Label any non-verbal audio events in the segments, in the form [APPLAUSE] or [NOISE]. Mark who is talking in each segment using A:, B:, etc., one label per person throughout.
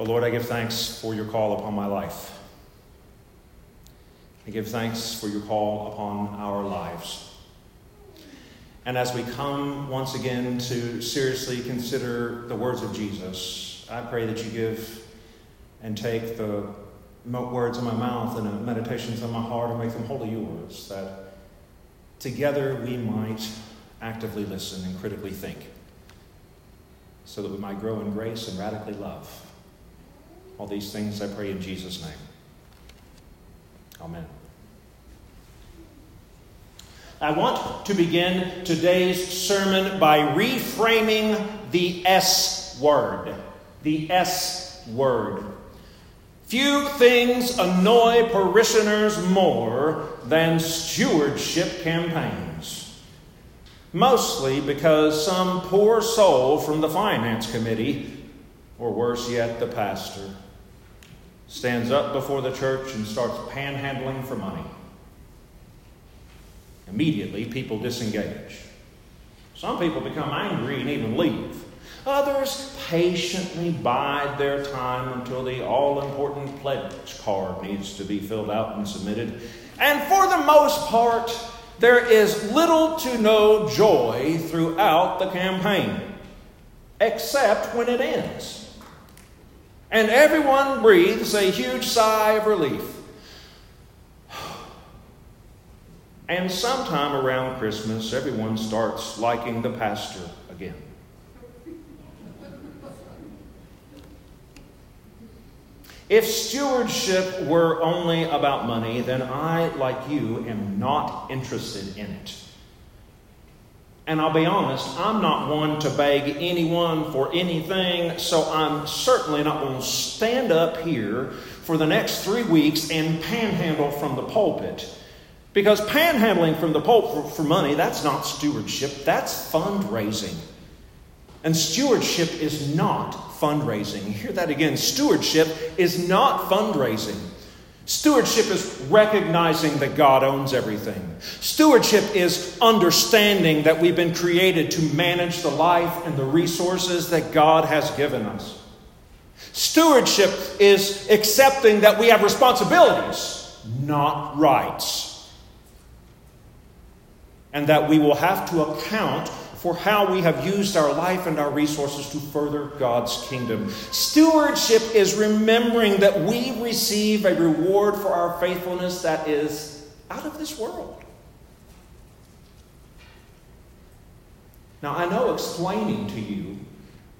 A: Oh Lord, I give thanks for your call upon my life. I give thanks for your call upon our lives. And as we come once again to seriously consider the words of Jesus, I pray that you give and take the words of my mouth and the meditations of my heart and make them wholly yours, that together we might actively listen and critically think, so that we might grow in grace and radically love. All these things I pray in Jesus' name. Amen. I want to begin today's sermon by reframing the S word. The S word. Few things annoy parishioners more than stewardship campaigns. Mostly because some poor soul from the finance committee, or worse yet, the pastor, stands up before the church and starts panhandling for money. Immediately, people disengage. Some people become angry and even leave. Others patiently bide their time until the all important pledge card needs to be filled out and submitted. And for the most part, there is little to no joy throughout the campaign, except when it ends. And everyone breathes a huge sigh of relief. [SIGHS] And sometime around Christmas, everyone starts liking the pastor again. If stewardship were only about money, then I, like you, am not interested in it. And I'll be honest, I'm not one to beg anyone for anything, so I'm certainly not going to stand up here for the next three weeks and panhandle from the pulpit. Because panhandling from the pulpit for money, that's not stewardship, that's fundraising. And stewardship is not fundraising. You hear that again. Stewardship is not fundraising. Stewardship is recognizing that God owns everything. Stewardship is understanding that we've been created to manage the life and the resources that God has given us. Stewardship is accepting that we have responsibilities, not rights. And that we will have to account for how we have used our life and our resources to further God's kingdom. Stewardship is remembering that we receive a reward for our faithfulness that is out of this world. Now, I know explaining to you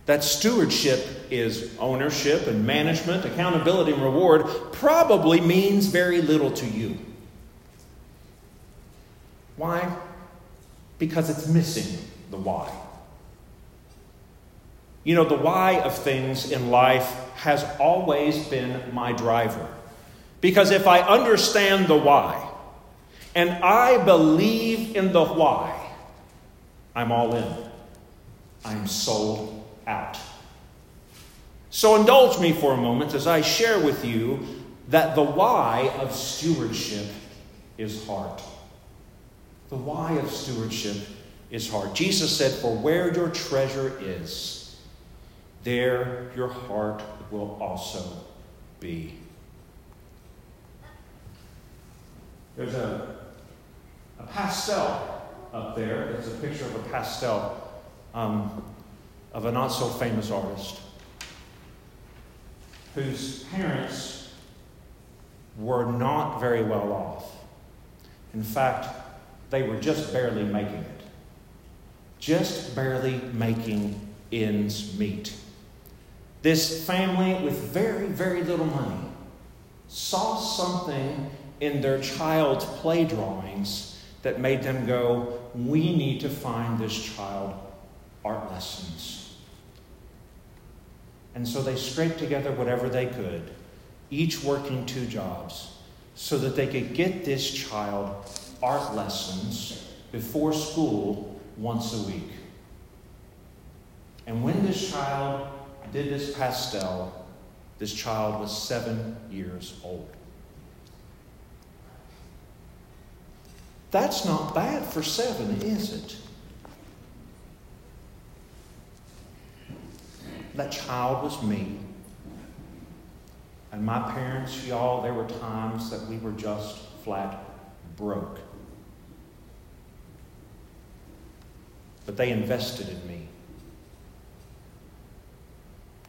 A: that stewardship is ownership and management, accountability and reward probably means very little to you. Why? Because it's missing the why. You know, the why of things in life has always been my driver. Because if I understand the why and I believe in the why, I'm all in. I'm sold out. So indulge me for a moment as I share with you that the why of stewardship is heart. The why of stewardship is hard. Jesus said, For where your treasure is, there your heart will also be. There's a, a pastel up there. There's a picture of a pastel um, of a not so famous artist whose parents were not very well off. In fact, they were just barely making it just barely making ends meet. This family with very, very little money saw something in their child's play drawings that made them go, We need to find this child art lessons. And so they scraped together whatever they could, each working two jobs, so that they could get this child art lessons before school once a week. And when this child did this pastel, this child was seven years old. That's not bad for seven, is it? That child was me. And my parents, y'all, there were times that we were just flat broke. But they invested in me.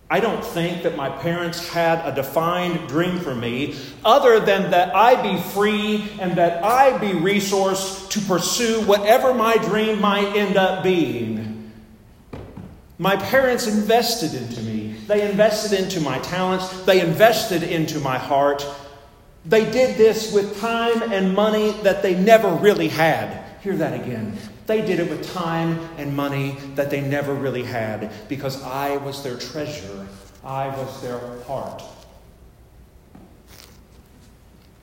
A: I don't think that my parents had a defined dream for me other than that I be free and that I be resourced to pursue whatever my dream might end up being. My parents invested into me. They invested into my talents. They invested into my heart. They did this with time and money that they never really had. Hear that again. They did it with time and money that they never really had because I was their treasure. I was their heart.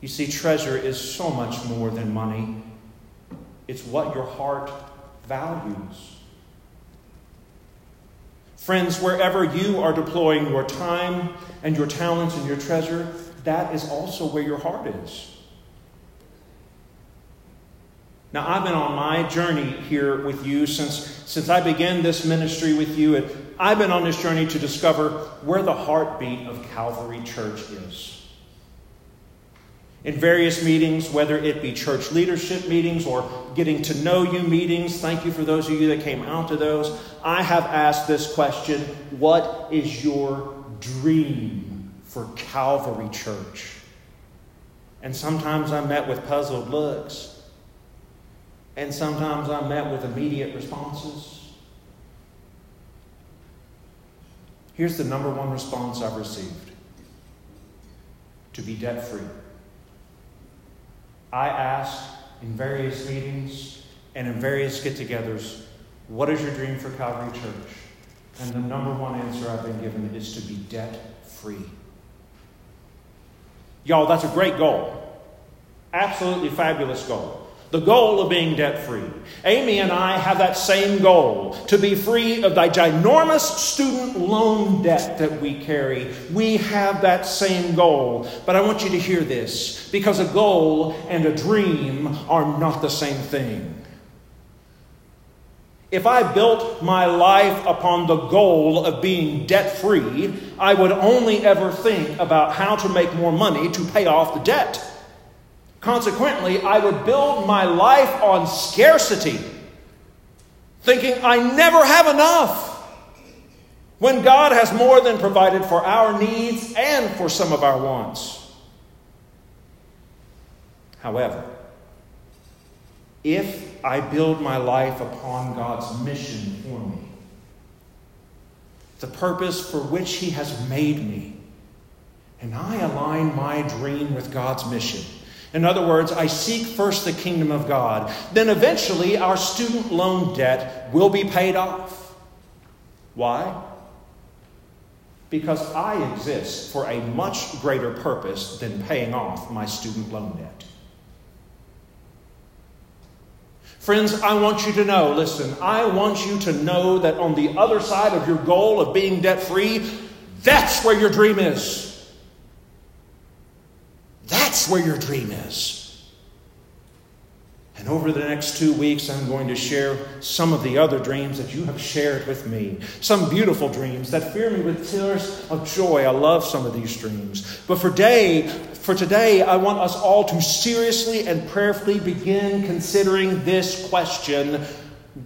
A: You see, treasure is so much more than money, it's what your heart values. Friends, wherever you are deploying your time and your talents and your treasure, that is also where your heart is. Now, I've been on my journey here with you since, since I began this ministry with you. And I've been on this journey to discover where the heartbeat of Calvary Church is. In various meetings, whether it be church leadership meetings or getting to know you meetings, thank you for those of you that came out to those. I have asked this question What is your dream for Calvary Church? And sometimes I'm met with puzzled looks. And sometimes I'm met with immediate responses. Here's the number one response I've received to be debt free. I ask in various meetings and in various get togethers, what is your dream for Calvary Church? And the number one answer I've been given is to be debt free. Y'all, that's a great goal. Absolutely fabulous goal the goal of being debt free. Amy and I have that same goal to be free of the ginormous student loan debt that we carry. We have that same goal. But I want you to hear this because a goal and a dream are not the same thing. If I built my life upon the goal of being debt free, I would only ever think about how to make more money to pay off the debt. Consequently, I would build my life on scarcity, thinking I never have enough. When God has more than provided for our needs and for some of our wants. However, if I build my life upon God's mission for me, the purpose for which He has made me, and I align my dream with God's mission, in other words, I seek first the kingdom of God. Then eventually our student loan debt will be paid off. Why? Because I exist for a much greater purpose than paying off my student loan debt. Friends, I want you to know listen, I want you to know that on the other side of your goal of being debt free, that's where your dream is. That's where your dream is. And over the next two weeks, I'm going to share some of the other dreams that you have shared with me. Some beautiful dreams that fill me with tears of joy. I love some of these dreams. But for today, for today, I want us all to seriously and prayerfully begin considering this question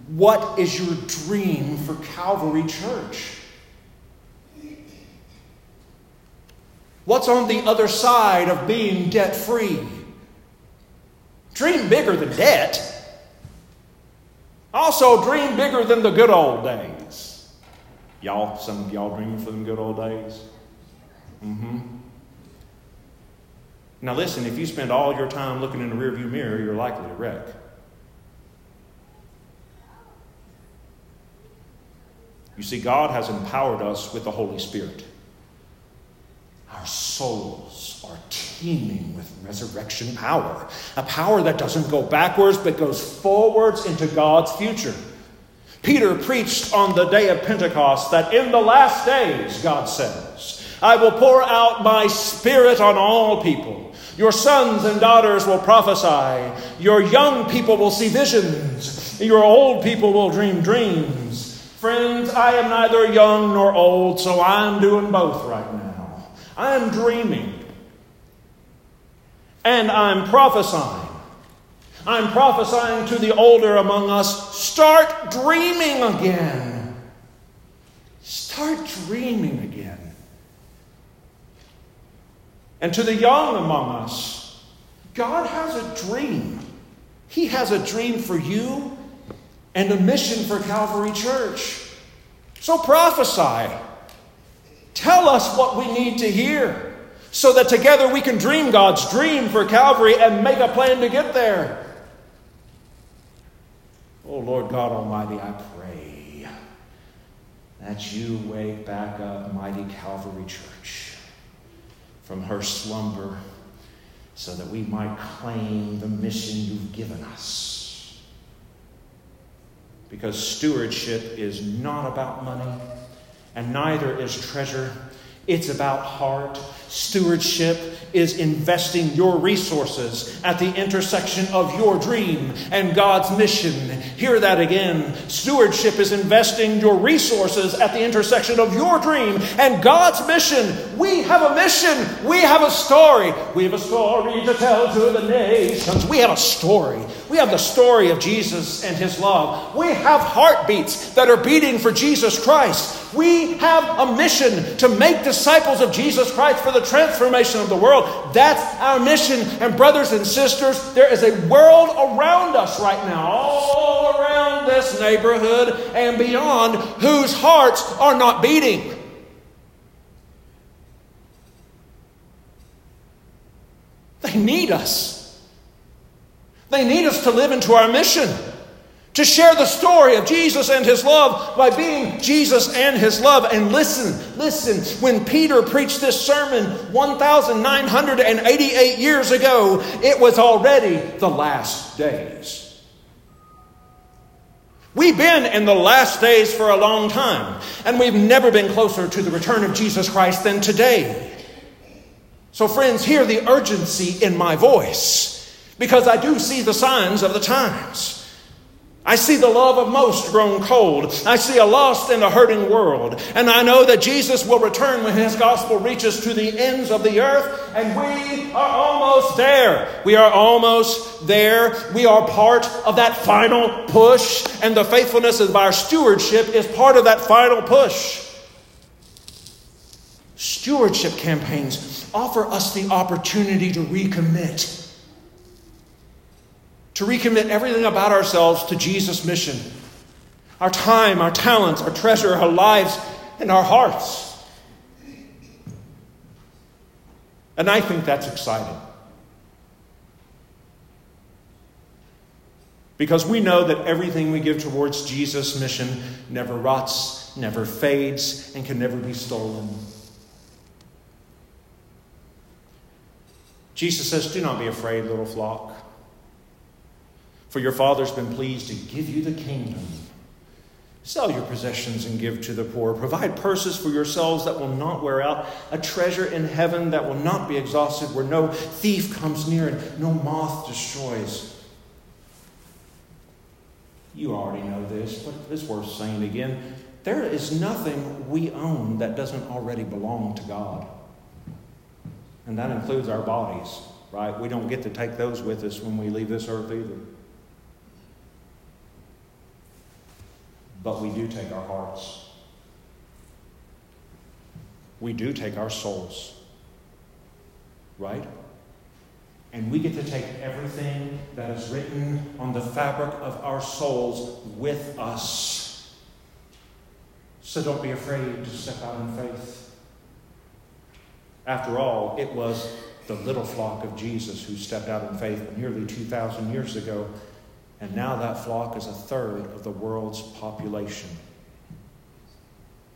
A: What is your dream for Calvary Church? What's on the other side of being debt free? Dream bigger than debt. Also, dream bigger than the good old days. Y'all, some of y'all dreaming for them good old days? Mm-hmm. Now, listen, if you spend all your time looking in the rearview mirror, you're likely to wreck. You see, God has empowered us with the Holy Spirit souls are teeming with resurrection power, a power that doesn't go backwards but goes forwards into God's future. Peter preached on the day of Pentecost that in the last days, God says, I will pour out my spirit on all people. Your sons and daughters will prophesy. Your young people will see visions. Your old people will dream dreams. Friends, I am neither young nor old, so I'm doing both right now. I'm dreaming. And I'm prophesying. I'm prophesying to the older among us start dreaming again. Start dreaming again. And to the young among us, God has a dream. He has a dream for you and a mission for Calvary Church. So prophesy. Tell us what we need to hear so that together we can dream God's dream for Calvary and make a plan to get there. Oh, Lord God Almighty, I pray that you wake back up Mighty Calvary Church from her slumber so that we might claim the mission you've given us. Because stewardship is not about money, and neither is treasure. It's about heart. Stewardship is investing your resources at the intersection of your dream and God's mission. Hear that again. Stewardship is investing your resources at the intersection of your dream and God's mission. We have a mission. We have a story. We have a story to tell to the nations. We have a story. We have the story of Jesus and his love. We have heartbeats that are beating for Jesus Christ. We have a mission to make disciples of Jesus Christ for the transformation of the world. That's our mission. And, brothers and sisters, there is a world around us right now, all around this neighborhood and beyond, whose hearts are not beating. They need us. They need us to live into our mission to share the story of Jesus and his love by being Jesus and his love. And listen, listen, when Peter preached this sermon 1,988 years ago, it was already the last days. We've been in the last days for a long time, and we've never been closer to the return of Jesus Christ than today. So, friends, hear the urgency in my voice because I do see the signs of the times. I see the love of most grown cold. I see a lost and a hurting world. And I know that Jesus will return when his gospel reaches to the ends of the earth. And we are almost there. We are almost there. We are part of that final push. And the faithfulness of our stewardship is part of that final push. Stewardship campaigns offer us the opportunity to recommit to recommit everything about ourselves to Jesus' mission our time, our talents, our treasure, our lives, and our hearts. And I think that's exciting. Because we know that everything we give towards Jesus' mission never rots, never fades, and can never be stolen. Jesus says, Do not be afraid, little flock. For your Father's been pleased to give you the kingdom. Sell your possessions and give to the poor. Provide purses for yourselves that will not wear out, a treasure in heaven that will not be exhausted, where no thief comes near and no moth destroys. You already know this, but it's worth saying again. There is nothing we own that doesn't already belong to God. And that includes our bodies, right? We don't get to take those with us when we leave this earth either. But we do take our hearts. We do take our souls. Right? And we get to take everything that is written on the fabric of our souls with us. So don't be afraid to step out in faith. After all, it was the little flock of Jesus who stepped out in faith nearly 2,000 years ago and now that flock is a third of the world's population.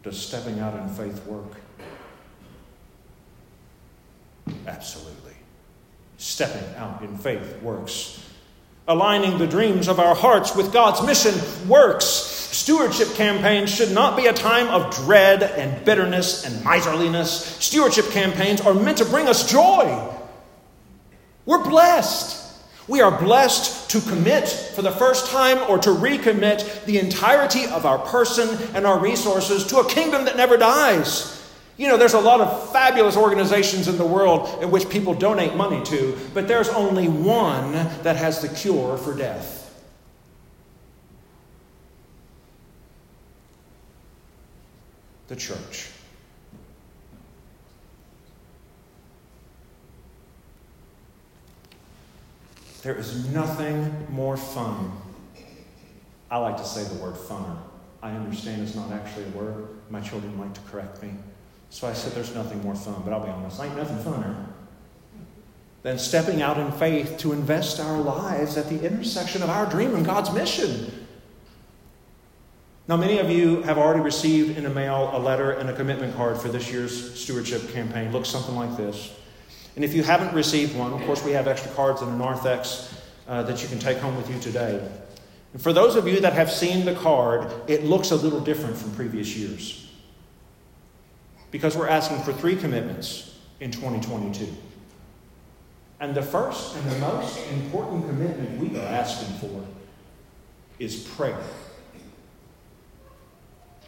A: Does stepping out in faith work? Absolutely. Stepping out in faith works. Aligning the dreams of our hearts with God's mission works. Stewardship campaigns should not be a time of dread and bitterness and miserliness. Stewardship campaigns are meant to bring us joy. We're blessed. We are blessed to commit for the first time or to recommit the entirety of our person and our resources to a kingdom that never dies. You know, there's a lot of fabulous organizations in the world in which people donate money to, but there's only one that has the cure for death. The church. There is nothing more fun. I like to say the word funner. I understand it's not actually a word. My children like to correct me. So I said, There's nothing more fun, but I'll be honest, ain't nothing funner than stepping out in faith to invest our lives at the intersection of our dream and God's mission. Now, many of you have already received in the mail a letter and a commitment card for this year's stewardship campaign. Looks something like this. And if you haven't received one, of course, we have extra cards in the narthex uh, that you can take home with you today. And for those of you that have seen the card, it looks a little different from previous years because we're asking for three commitments in 2022. And the first and the most important commitment we are asking for is prayer.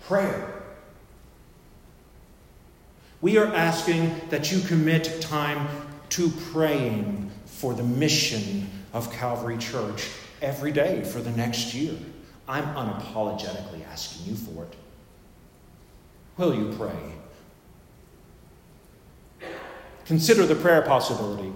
A: Prayer. We are asking that you commit time to praying for the mission of Calvary Church every day for the next year. I'm unapologetically asking you for it. Will you pray? Consider the prayer possibility.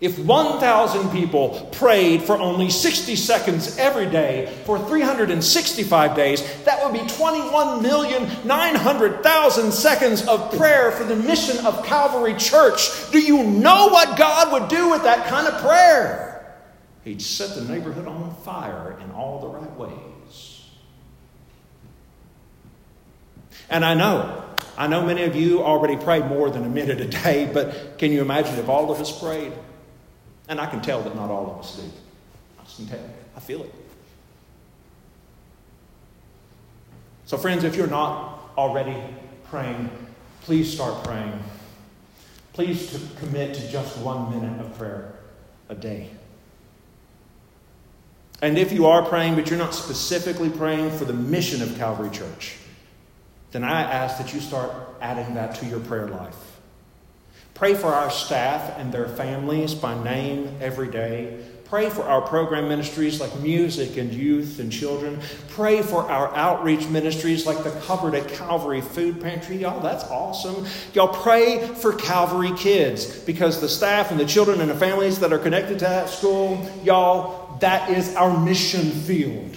A: If 1,000 people prayed for only 60 seconds every day for 365 days, that would be 21,900,000 seconds of prayer for the mission of Calvary Church. Do you know what God would do with that kind of prayer? He'd set the neighborhood on fire in all the right ways. And I know I know many of you already pray more than a minute a day, but can you imagine if all of us prayed? And I can tell that not all of us do. I can tell. I feel it. So, friends, if you're not already praying, please start praying. Please to commit to just one minute of prayer a day. And if you are praying, but you're not specifically praying for the mission of Calvary Church, then I ask that you start adding that to your prayer life. Pray for our staff and their families by name every day. Pray for our program ministries like music and youth and children. Pray for our outreach ministries like the Cupboard at Calvary Food Pantry. Y'all, that's awesome. Y'all pray for Calvary kids because the staff and the children and the families that are connected to that school, y'all, that is our mission field.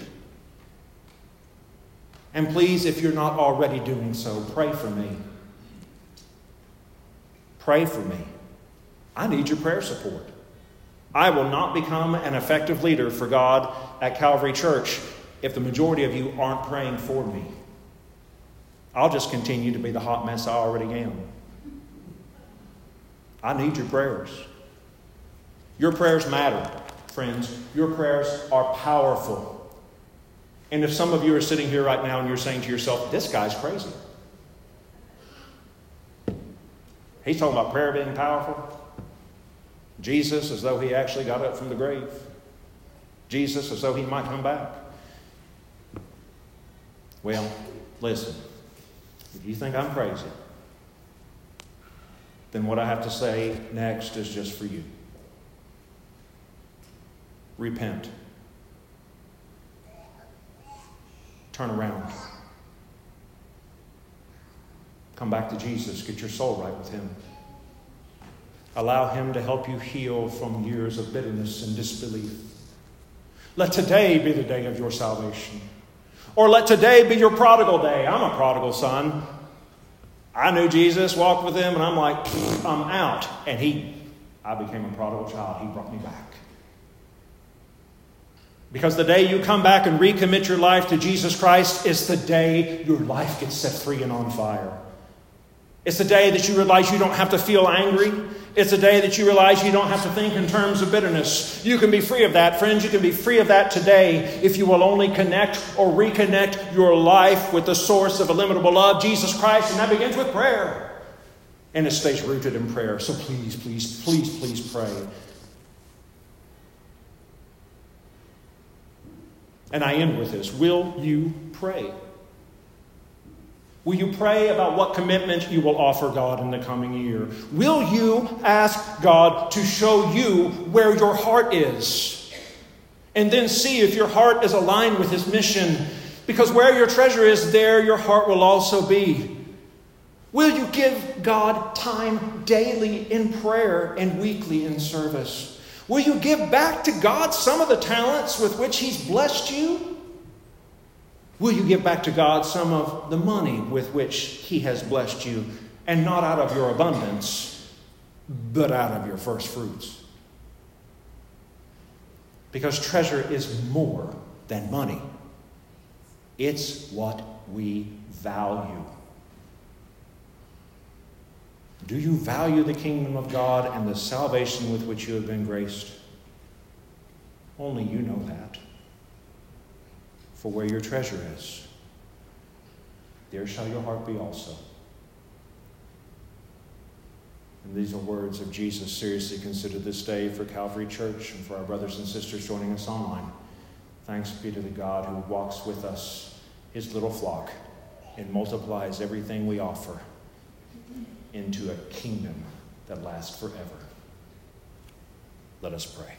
A: And please, if you're not already doing so, pray for me. Pray for me. I need your prayer support. I will not become an effective leader for God at Calvary Church if the majority of you aren't praying for me. I'll just continue to be the hot mess I already am. I need your prayers. Your prayers matter, friends. Your prayers are powerful. And if some of you are sitting here right now and you're saying to yourself, this guy's crazy. He's talking about prayer being powerful. Jesus as though he actually got up from the grave. Jesus as though he might come back. Well, listen. If you think I'm crazy, then what I have to say next is just for you. Repent. Turn around. Come back to Jesus. Get your soul right with Him. Allow Him to help you heal from years of bitterness and disbelief. Let today be the day of your salvation. Or let today be your prodigal day. I'm a prodigal son. I knew Jesus, walked with him, and I'm like, I'm out. And he, I became a prodigal child. He brought me back. Because the day you come back and recommit your life to Jesus Christ is the day your life gets set free and on fire. It's the day that you realize you don't have to feel angry. It's the day that you realize you don't have to think in terms of bitterness. You can be free of that, friends. You can be free of that today if you will only connect or reconnect your life with the source of illimitable love, Jesus Christ, and that begins with prayer. And it stays rooted in prayer. So please, please, please, please pray. And I end with this Will you pray? Will you pray about what commitment you will offer God in the coming year? Will you ask God to show you where your heart is? And then see if your heart is aligned with His mission. Because where your treasure is, there your heart will also be. Will you give God time daily in prayer and weekly in service? Will you give back to God some of the talents with which He's blessed you? Will you give back to God some of the money with which He has blessed you, and not out of your abundance, but out of your first fruits? Because treasure is more than money, it's what we value. Do you value the kingdom of God and the salvation with which you have been graced? Only you know that for where your treasure is, there shall your heart be also. And these are words of Jesus seriously considered this day for Calvary Church and for our brothers and sisters joining us online. Thanks be to the God who walks with us, his little flock, and multiplies everything we offer into a kingdom that lasts forever. Let us pray.